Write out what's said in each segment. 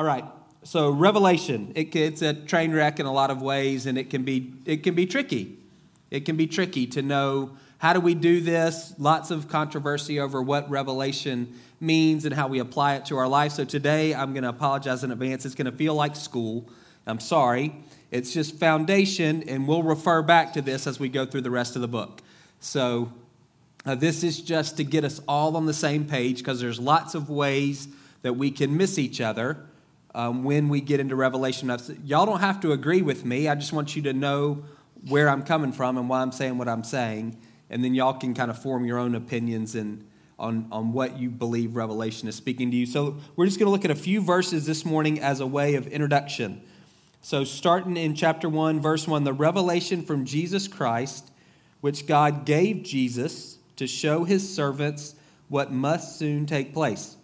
All right. So Revelation, it, it's a train wreck in a lot of ways, and it can be it can be tricky. It can be tricky to know how do we do this. Lots of controversy over what Revelation means and how we apply it to our life. So today, I'm going to apologize in advance. It's going to feel like school. I'm sorry. It's just foundation, and we'll refer back to this as we go through the rest of the book. So uh, this is just to get us all on the same page because there's lots of ways that we can miss each other um, when we get into Revelation. Y'all don't have to agree with me. I just want you to know where I'm coming from and why I'm saying what I'm saying. And then y'all can kind of form your own opinions and on, on what you believe Revelation is speaking to you. So we're just going to look at a few verses this morning as a way of introduction. So, starting in chapter 1, verse 1, the revelation from Jesus Christ, which God gave Jesus to show his servants what must soon take place.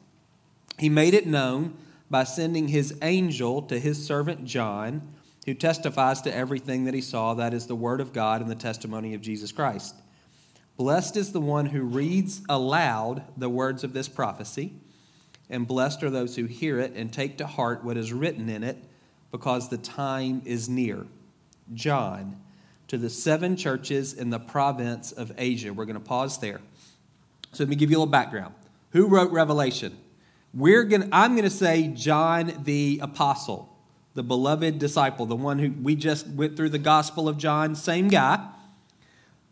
He made it known by sending his angel to his servant John, who testifies to everything that he saw. That is the word of God and the testimony of Jesus Christ. Blessed is the one who reads aloud the words of this prophecy, and blessed are those who hear it and take to heart what is written in it, because the time is near. John, to the seven churches in the province of Asia. We're going to pause there. So let me give you a little background. Who wrote Revelation? We're going I'm going to say John the apostle, the beloved disciple, the one who we just went through the gospel of John, same guy.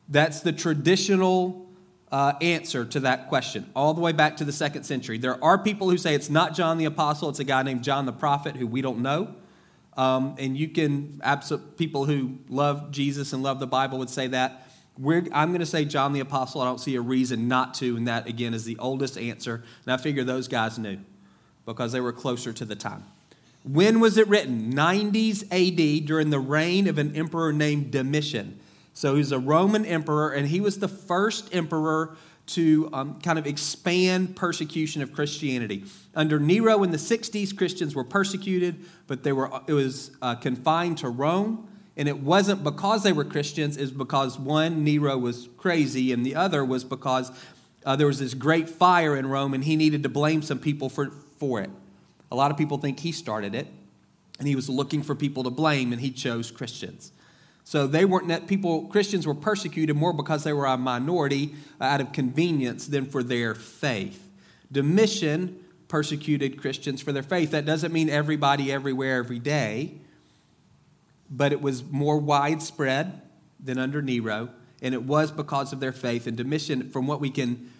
That's the traditional uh, answer to that question, all the way back to the second century. There are people who say it's not John the apostle, it's a guy named John the prophet who we don't know. Um, and you can, people who love Jesus and love the Bible would say that. We're, I'm going to say John the Apostle. I don't see a reason not to, and that, again, is the oldest answer. And I figure those guys knew because they were closer to the time. When was it written? 90s AD during the reign of an emperor named Domitian. So he's a Roman emperor, and he was the first emperor to um, kind of expand persecution of Christianity. Under Nero in the 60s, Christians were persecuted, but they were, it was uh, confined to Rome. And it wasn't because they were Christians, it's because one, Nero was crazy, and the other was because uh, there was this great fire in Rome and he needed to blame some people for, for it. A lot of people think he started it, and he was looking for people to blame, and he chose Christians. So they weren't that people, Christians were persecuted more because they were a minority uh, out of convenience than for their faith. Domitian persecuted Christians for their faith. That doesn't mean everybody, everywhere, every day but it was more widespread than under Nero, and it was because of their faith. And Domitian, from what we can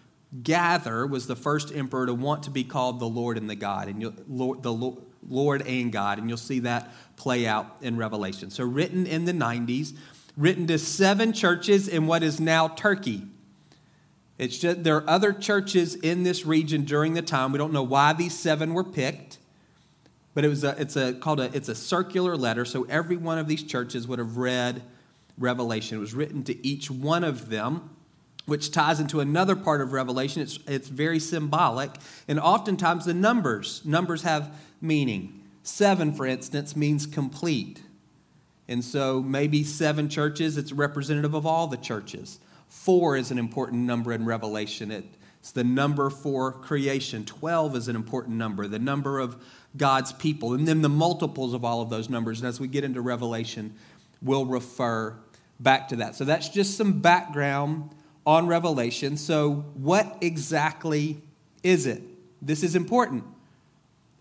gather, was the first emperor to want to be called the Lord and the God, and Lord, the Lord and God, and you'll see that play out in Revelation. So, written in the 90s, written to seven churches in what is now Turkey. It's just there are other churches in this region during the time. We don't know why these seven were picked but it was a, it's a, called a, it's a circular letter. So every one of these churches would have read Revelation. It was written to each one of them, which ties into another part of Revelation. It's, it's very symbolic. And oftentimes the numbers, numbers have meaning. Seven, for instance, means complete. And so maybe seven churches, it's representative of all the churches. Four is an important number in Revelation. It's the number for creation. Twelve is an important number. The number of God's people. And then the multiples of all of those numbers. And as we get into Revelation, we'll refer back to that. So that's just some background on Revelation. So, what exactly is it? This is important.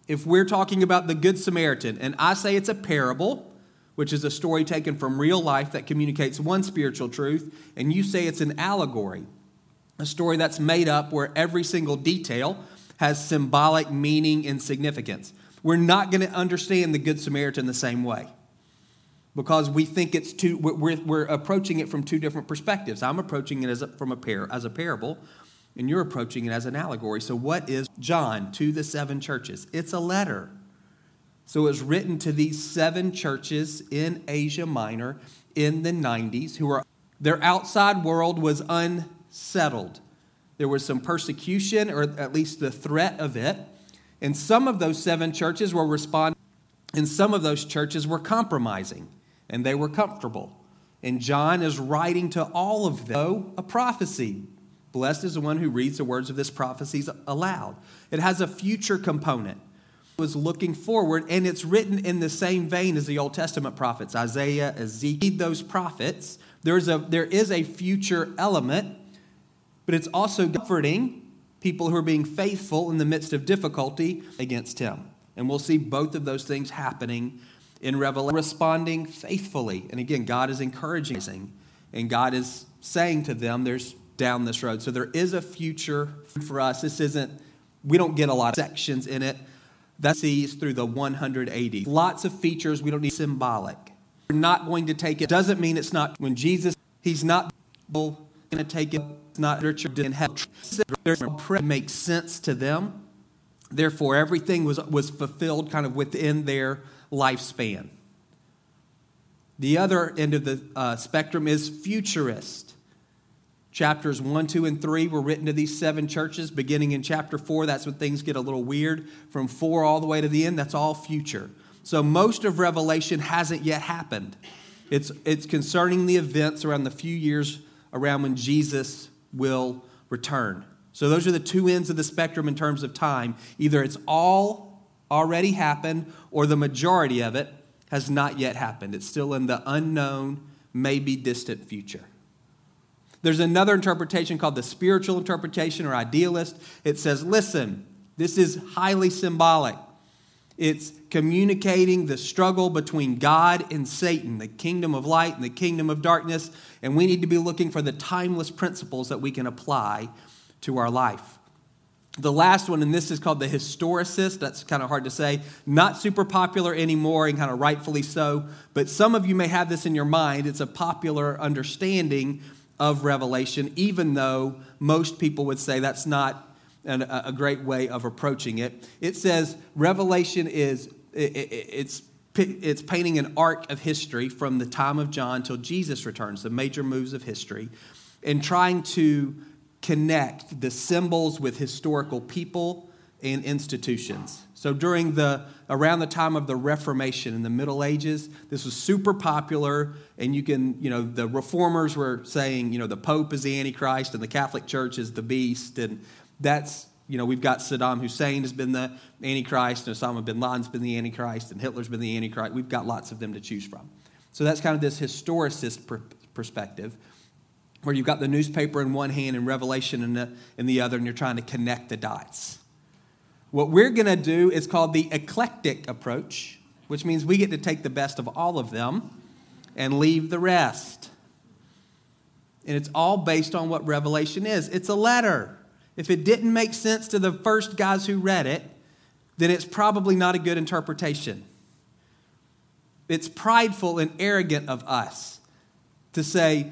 If we're talking about the Good Samaritan, and I say it's a parable, which is a story taken from real life that communicates one spiritual truth, and you say it's an allegory, a story that's made up where every single detail has symbolic meaning and significance we're not going to understand the Good Samaritan the same way because we think it's too, we're, we're approaching it from two different perspectives. I'm approaching it as a, from a par, as a parable, and you're approaching it as an allegory. So, what is John to the seven churches? It's a letter. So, it's written to these seven churches in Asia Minor in the 90s who are, their outside world was unsettled. There was some persecution, or at least the threat of it. And some of those seven churches were responding, and some of those churches were compromising, and they were comfortable. And John is writing to all of them oh, a prophecy. Blessed is the one who reads the words of this prophecy aloud. It has a future component. It was looking forward, and it's written in the same vein as the Old Testament prophets, Isaiah, Ezekiel, those prophets. There's a, there is a future element, but it's also comforting people who are being faithful in the midst of difficulty against him. And we'll see both of those things happening in Revelation, responding faithfully. And again, God is encouraging, and God is saying to them, there's down this road. So there is a future for us. This isn't, we don't get a lot of sections in it. That sees through the 180. Lots of features we don't need symbolic. We're not going to take it. Doesn't mean it's not when Jesus, he's not going to take it. Not literature in hell. There's makes sense to them. Therefore, everything was, was fulfilled kind of within their lifespan. The other end of the uh, spectrum is futurist. Chapters 1, 2, and 3 were written to these seven churches. Beginning in chapter 4, that's when things get a little weird. From 4 all the way to the end, that's all future. So most of Revelation hasn't yet happened. It's, it's concerning the events around the few years around when Jesus will return. So those are the two ends of the spectrum in terms of time. Either it's all already happened or the majority of it has not yet happened. It's still in the unknown, maybe distant future. There's another interpretation called the spiritual interpretation or idealist. It says, listen, this is highly symbolic. It's communicating the struggle between God and Satan, the kingdom of light and the kingdom of darkness, and we need to be looking for the timeless principles that we can apply to our life. The last one, and this is called the historicist. That's kind of hard to say. Not super popular anymore, and kind of rightfully so. But some of you may have this in your mind. It's a popular understanding of Revelation, even though most people would say that's not an, a great way of approaching it. It says Revelation is it, it, it's it's painting an arc of history from the time of John till Jesus returns, the major moves of history, and trying to connect the symbols with historical people and institutions. So during the around the time of the Reformation in the Middle Ages, this was super popular, and you can, you know, the reformers were saying, you know, the Pope is the Antichrist and the Catholic Church is the beast, and that's you know, we've got Saddam Hussein has been the Antichrist, and Osama bin Laden's been the Antichrist, and Hitler's been the Antichrist. We've got lots of them to choose from. So that's kind of this historicist per- perspective, where you've got the newspaper in one hand and Revelation in the, in the other, and you're trying to connect the dots. What we're going to do is called the eclectic approach, which means we get to take the best of all of them and leave the rest. And it's all based on what Revelation is it's a letter. If it didn't make sense to the first guys who read it, then it's probably not a good interpretation. It's prideful and arrogant of us to say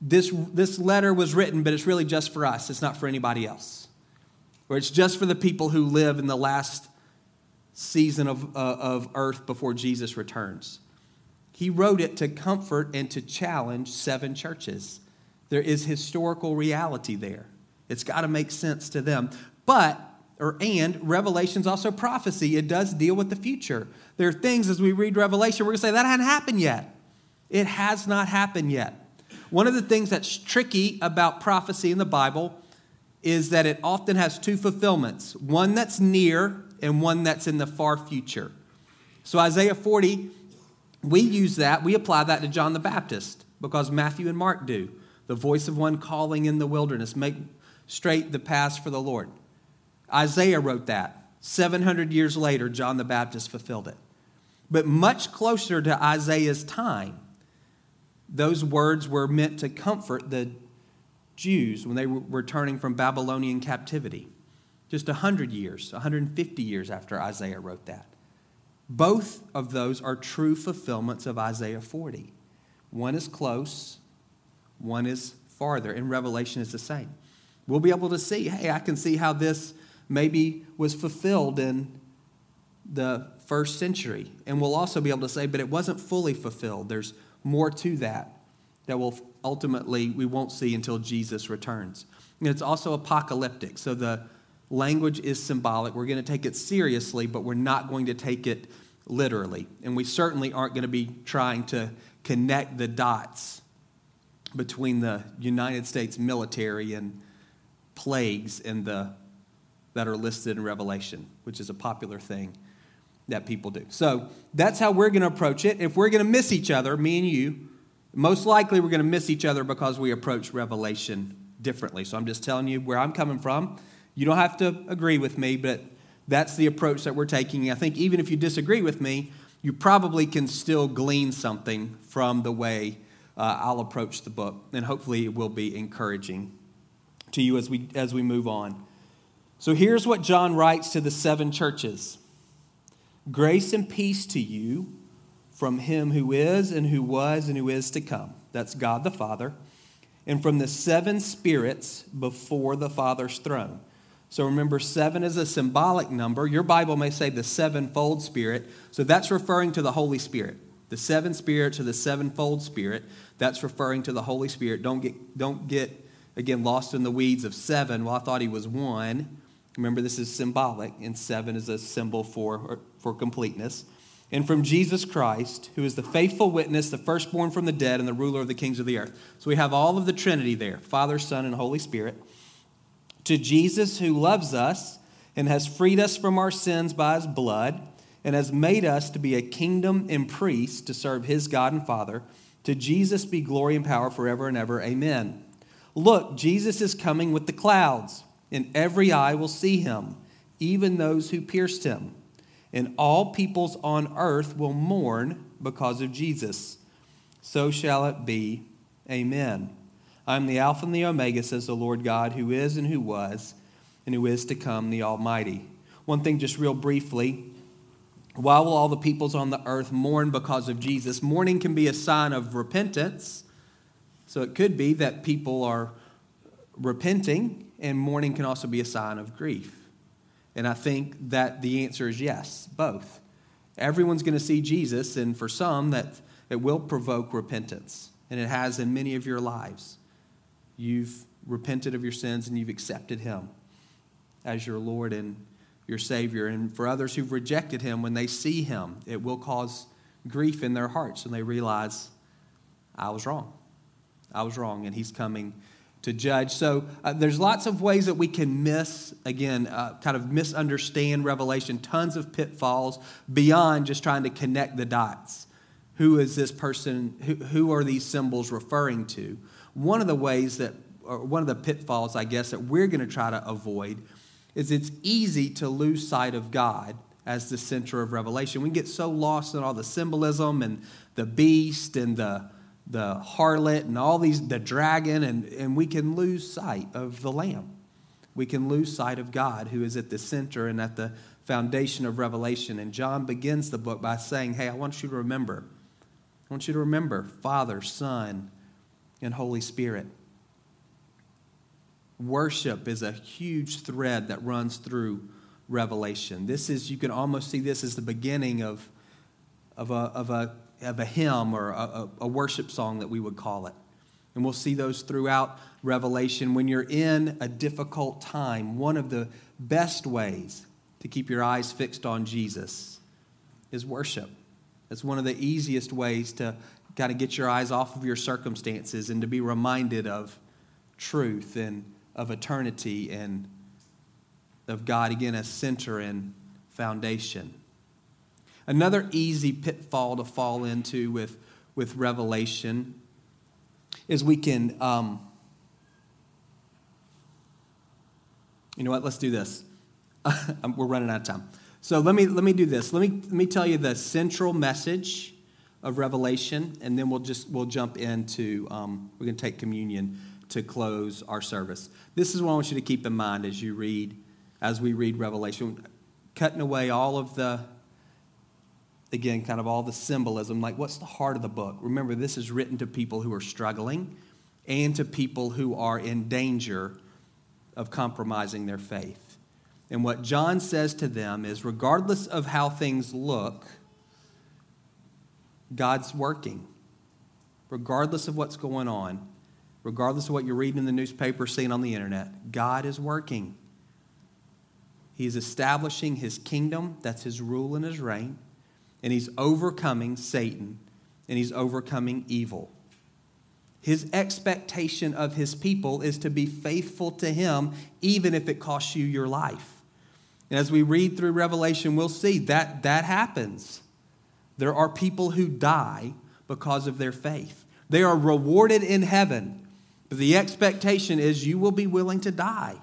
this, this letter was written, but it's really just for us, it's not for anybody else where it's just for the people who live in the last season of, uh, of earth before Jesus returns. He wrote it to comfort and to challenge seven churches. There is historical reality there. It's got to make sense to them. But, or and, Revelation's also prophecy. It does deal with the future. There are things as we read Revelation, we're going to say, that hadn't happened yet. It has not happened yet. One of the things that's tricky about prophecy in the Bible is that it often has two fulfillments one that's near and one that's in the far future. So, Isaiah 40, we use that, we apply that to John the Baptist because Matthew and Mark do. The voice of one calling in the wilderness, make straight the paths for the Lord. Isaiah wrote that. 700 years later, John the Baptist fulfilled it. But much closer to Isaiah's time, those words were meant to comfort the Jews when they were returning from Babylonian captivity, just 100 years, 150 years after Isaiah wrote that. Both of those are true fulfillments of Isaiah 40. One is close, one is farther, and Revelation is the same. We'll be able to see, hey, I can see how this maybe was fulfilled in the first century. And we'll also be able to say, but it wasn't fully fulfilled. There's more to that that will ultimately we won't see until Jesus returns. And it's also apocalyptic. So the language is symbolic. We're going to take it seriously, but we're not going to take it literally. And we certainly aren't going to be trying to connect the dots between the United States military and plagues in the that are listed in Revelation, which is a popular thing that people do. So that's how we're going to approach it. If we're going to miss each other, me and you, most likely we're going to miss each other because we approach Revelation differently. So I'm just telling you where I'm coming from. You don't have to agree with me, but that's the approach that we're taking. I think even if you disagree with me, you probably can still glean something from the way uh, I'll approach the book, and hopefully it will be encouraging to you as we as we move on. So here's what John writes to the seven churches. Grace and peace to you from him who is and who was and who is to come. That's God the Father. And from the seven spirits before the Father's throne. So remember, seven is a symbolic number. Your Bible may say the sevenfold Spirit. So that's referring to the Holy Spirit. The seven spirits or the sevenfold Spirit, that's referring to the Holy Spirit. Don't get, don't get, again, lost in the weeds of seven. Well, I thought he was one. Remember, this is symbolic, and seven is a symbol for, for completeness. And from Jesus Christ, who is the faithful witness, the firstborn from the dead, and the ruler of the kings of the earth. So we have all of the Trinity there Father, Son, and Holy Spirit to Jesus who loves us and has freed us from our sins by his blood and has made us to be a kingdom and priests to serve his God and Father. To Jesus be glory and power forever and ever. Amen. Look, Jesus is coming with the clouds, and every eye will see him, even those who pierced him. And all peoples on earth will mourn because of Jesus. So shall it be. Amen. I am the Alpha and the Omega, says the Lord God, who is and who was and who is to come, the Almighty. One thing, just real briefly. Why will all the peoples on the earth mourn because of Jesus? Mourning can be a sign of repentance. So it could be that people are repenting, and mourning can also be a sign of grief. And I think that the answer is yes, both. Everyone's going to see Jesus, and for some, that it will provoke repentance, and it has in many of your lives. You've repented of your sins and you've accepted Him as your Lord and your Savior. And for others who've rejected Him, when they see Him, it will cause grief in their hearts and they realize, I was wrong. I was wrong, and He's coming to judge. So uh, there's lots of ways that we can miss, again, uh, kind of misunderstand Revelation, tons of pitfalls beyond just trying to connect the dots. Who is this person? Who, who are these symbols referring to? One of the ways that, or one of the pitfalls, I guess, that we're going to try to avoid is it's easy to lose sight of God as the center of Revelation. We get so lost in all the symbolism and the beast and the, the harlot and all these, the dragon, and, and we can lose sight of the Lamb. We can lose sight of God, who is at the center and at the foundation of Revelation. And John begins the book by saying, Hey, I want you to remember. I want you to remember Father, Son, and Holy Spirit. Worship is a huge thread that runs through Revelation. This is, you can almost see this as the beginning of, of, a, of, a, of a hymn or a, a worship song that we would call it. And we'll see those throughout Revelation. When you're in a difficult time, one of the best ways to keep your eyes fixed on Jesus is worship. It's one of the easiest ways to kind of get your eyes off of your circumstances and to be reminded of truth and of eternity and of God again as center and foundation. Another easy pitfall to fall into with, with Revelation is we can, um, you know what, let's do this. We're running out of time. So let me, let me do this. Let me, let me tell you the central message of Revelation, and then we'll just we'll jump into um, we're going to take communion to close our service. This is what I want you to keep in mind as you read, as we read Revelation, cutting away all of the again, kind of all the symbolism. Like, what's the heart of the book? Remember, this is written to people who are struggling and to people who are in danger of compromising their faith. And what John says to them is regardless of how things look, God's working. Regardless of what's going on, regardless of what you're reading in the newspaper, seeing on the internet, God is working. He's establishing his kingdom, that's his rule and his reign, and he's overcoming Satan and he's overcoming evil. His expectation of his people is to be faithful to him, even if it costs you your life. And as we read through Revelation, we'll see that that happens. There are people who die because of their faith. They are rewarded in heaven, but the expectation is you will be willing to die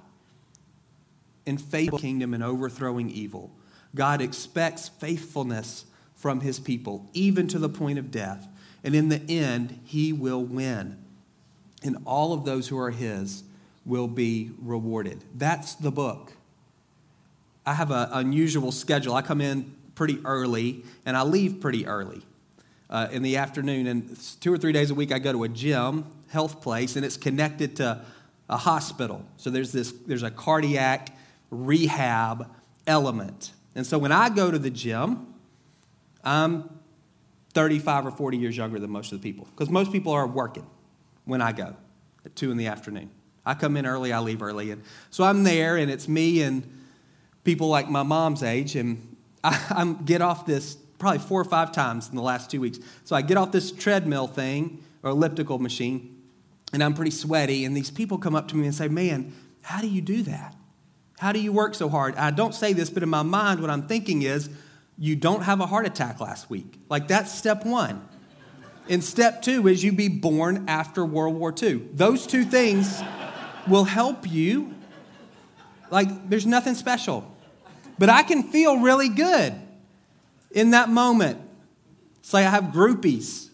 in faith kingdom and overthrowing evil. God expects faithfulness from his people, even to the point of death. And in the end, he will win. And all of those who are his will be rewarded. That's the book. I have an unusual schedule. I come in pretty early and I leave pretty early uh, in the afternoon. And two or three days a week, I go to a gym, health place, and it's connected to a hospital. So there's this, there's a cardiac rehab element. And so when I go to the gym, I'm 35 or 40 years younger than most of the people because most people are working when I go at 2 in the afternoon. I come in early, I leave early. And so I'm there, and it's me and people like my mom's age. And I, I get off this probably four or five times in the last two weeks. So I get off this treadmill thing or elliptical machine, and I'm pretty sweaty. And these people come up to me and say, Man, how do you do that? How do you work so hard? I don't say this, but in my mind, what I'm thinking is, you don't have a heart attack last week. Like, that's step one. And step two is you be born after World War II. Those two things will help you. Like, there's nothing special. But I can feel really good in that moment. It's like I have groupies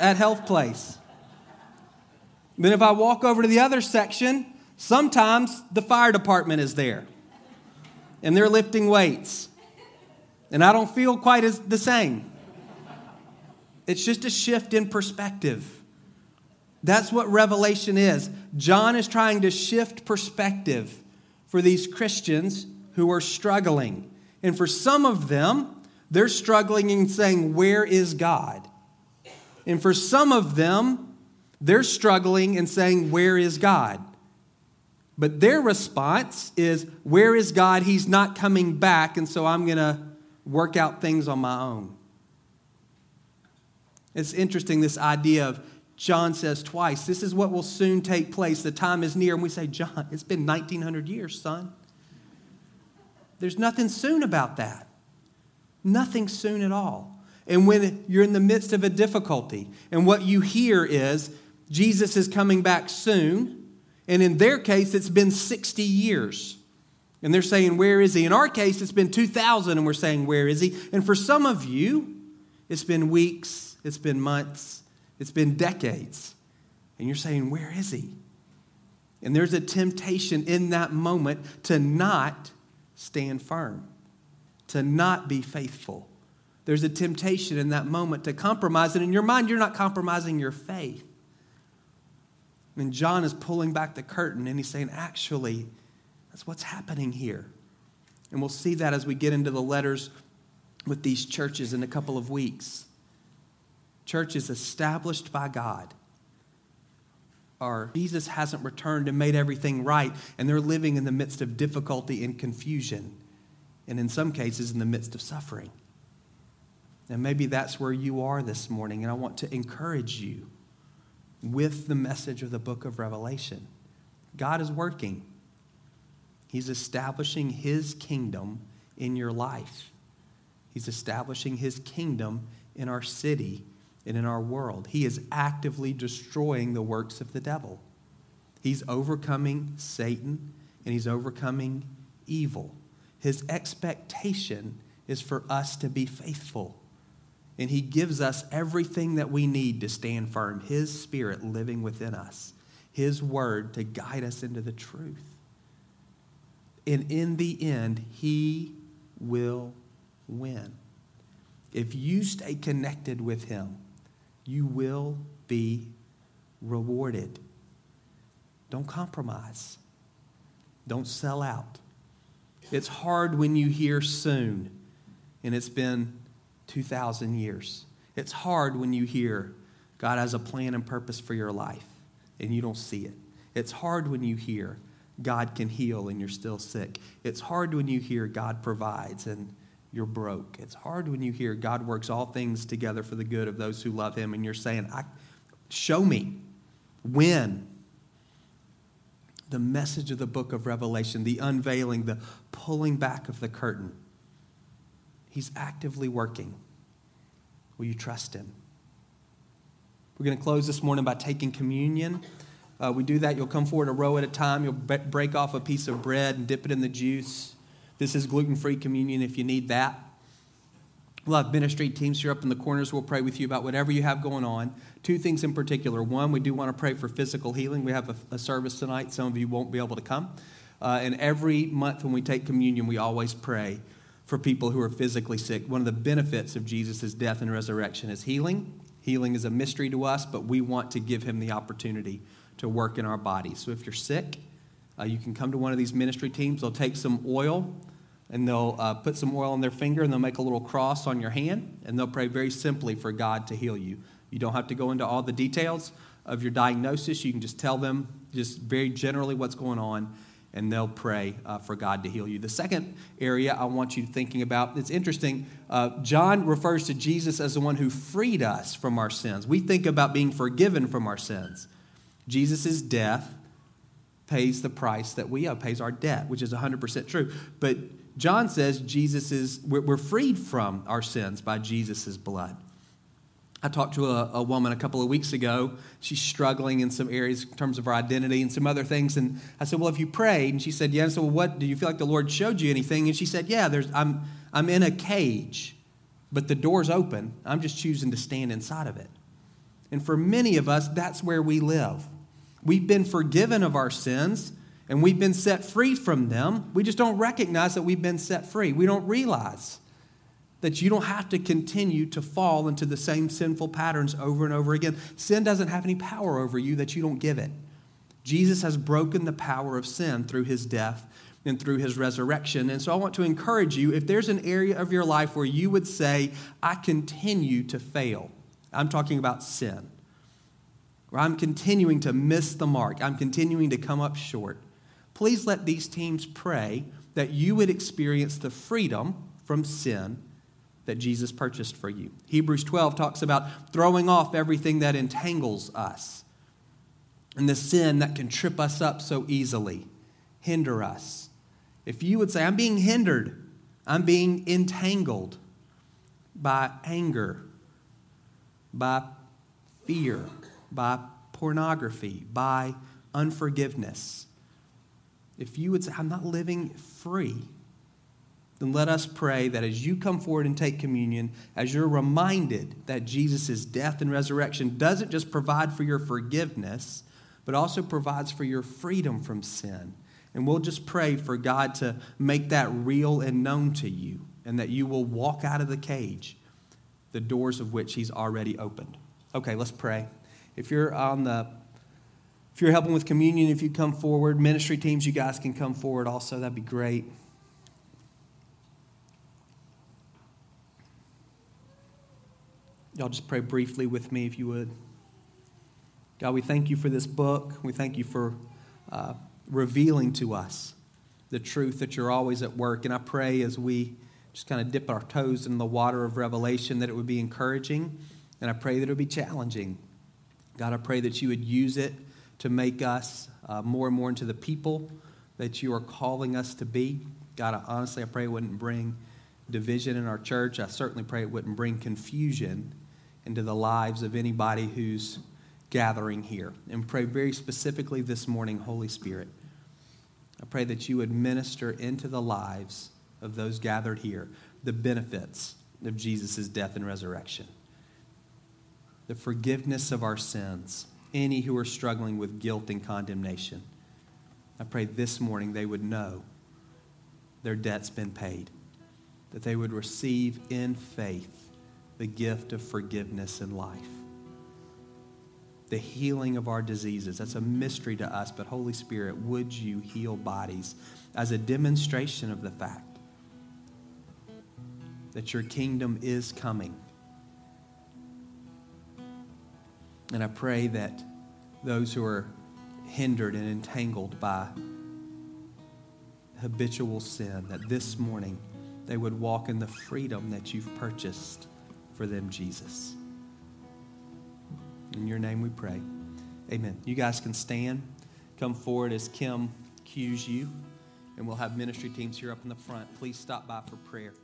at Health Place. Then if I walk over to the other section, sometimes the fire department is there and they're lifting weights. And I don't feel quite as the same. It's just a shift in perspective. That's what Revelation is. John is trying to shift perspective for these Christians who are struggling. And for some of them, they're struggling and saying, Where is God? And for some of them, they're struggling and saying, Where is God? But their response is, Where is God? He's not coming back, and so I'm going to work out things on my own. It's interesting, this idea of John says twice, This is what will soon take place. The time is near. And we say, John, it's been 1900 years, son. There's nothing soon about that. Nothing soon at all. And when you're in the midst of a difficulty, and what you hear is Jesus is coming back soon, and in their case, it's been 60 years. And they're saying, Where is he? In our case, it's been 2,000, and we're saying, Where is he? And for some of you, it's been weeks, it's been months, it's been decades. And you're saying, Where is he? And there's a temptation in that moment to not stand firm to not be faithful. There's a temptation in that moment to compromise, and in your mind, you're not compromising your faith. And John is pulling back the curtain and he's saying, actually, that's what's happening here. And we'll see that as we get into the letters with these churches in a couple of weeks. Churches established by God are Jesus hasn't returned and made everything right, and they're living in the midst of difficulty and confusion and in some cases, in the midst of suffering. And maybe that's where you are this morning, and I want to encourage you with the message of the book of Revelation. God is working, He's establishing His kingdom in your life, He's establishing His kingdom in our city and in our world. He is actively destroying the works of the devil. He's overcoming Satan and he's overcoming evil. His expectation is for us to be faithful. And He gives us everything that we need to stand firm His Spirit living within us, His Word to guide us into the truth. And in the end, He will win. If you stay connected with Him, you will be rewarded. Don't compromise. Don't sell out. It's hard when you hear soon, and it's been 2,000 years. It's hard when you hear God has a plan and purpose for your life, and you don't see it. It's hard when you hear God can heal and you're still sick. It's hard when you hear God provides and you're broke. It's hard when you hear God works all things together for the good of those who love Him, and you're saying, I, Show me when. the message of the book of Revelation, the unveiling, the pulling back of the curtain. He's actively working. Will you trust him? We're going to close this morning by taking communion. Uh, we do that. You'll come forward a row at a time. You'll break off a piece of bread and dip it in the juice. This is gluten free communion if you need that. We'll have ministry teams here up in the corners. We'll pray with you about whatever you have going on. Two things in particular. One, we do want to pray for physical healing. We have a, a service tonight. Some of you won't be able to come. Uh, and every month when we take communion, we always pray for people who are physically sick. One of the benefits of Jesus' death and resurrection is healing. Healing is a mystery to us, but we want to give him the opportunity to work in our bodies. So if you're sick, uh, you can come to one of these ministry teams. They'll take some oil and they'll uh, put some oil on their finger and they'll make a little cross on your hand and they'll pray very simply for God to heal you. You don't have to go into all the details of your diagnosis. You can just tell them just very generally what's going on and they'll pray uh, for God to heal you. The second area I want you thinking about, it's interesting. Uh, John refers to Jesus as the one who freed us from our sins. We think about being forgiven from our sins. Jesus' death pays the price that we owe, pays our debt, which is 100% true. But John says Jesus is, we're freed from our sins by Jesus' blood. I talked to a, a, woman a couple of weeks ago. She's struggling in some areas in terms of her identity and some other things. And I said, Well, have you prayed? And she said, Yeah. I said, Well, what do you feel like the Lord showed you anything? And she said, Yeah, there's, I'm, I'm in a cage, but the door's open. I'm just choosing to stand inside of it. And for many of us, that's where we live. We've been forgiven of our sins and we've been set free from them. We just don't recognize that we've been set free. We don't realize that you don't have to continue to fall into the same sinful patterns over and over again. Sin doesn't have any power over you that you don't give it. Jesus has broken the power of sin through his death and through his resurrection. And so I want to encourage you if there's an area of your life where you would say, I continue to fail, I'm talking about sin where I'm continuing to miss the mark, I'm continuing to come up short, please let these teams pray that you would experience the freedom from sin that Jesus purchased for you. Hebrews 12 talks about throwing off everything that entangles us and the sin that can trip us up so easily, hinder us. If you would say, I'm being hindered, I'm being entangled by anger, by fear, by pornography, by unforgiveness. If you would say, I'm not living free, then let us pray that as you come forward and take communion, as you're reminded that Jesus' death and resurrection doesn't just provide for your forgiveness, but also provides for your freedom from sin. And we'll just pray for God to make that real and known to you, and that you will walk out of the cage, the doors of which He's already opened. Okay, let's pray. If you're on the if you're helping with communion, if you come forward, ministry teams, you guys can come forward also. That'd be great. Y'all just pray briefly with me if you would. God, we thank you for this book. We thank you for uh, revealing to us the truth that you're always at work. And I pray as we just kind of dip our toes in the water of revelation that it would be encouraging. And I pray that it would be challenging. God, I pray that you would use it to make us uh, more and more into the people that you are calling us to be. God, I, honestly, I pray it wouldn't bring division in our church. I certainly pray it wouldn't bring confusion into the lives of anybody who's gathering here. And pray very specifically this morning, Holy Spirit. I pray that you would minister into the lives of those gathered here the benefits of Jesus' death and resurrection the forgiveness of our sins, any who are struggling with guilt and condemnation. I pray this morning they would know their debt's been paid, that they would receive in faith the gift of forgiveness and life. The healing of our diseases. That's a mystery to us, but Holy Spirit, would you heal bodies as a demonstration of the fact that your kingdom is coming? And I pray that those who are hindered and entangled by habitual sin, that this morning they would walk in the freedom that you've purchased for them, Jesus. In your name we pray. Amen. You guys can stand. come forward as Kim cues you, and we'll have ministry teams here up in the front. Please stop by for prayer.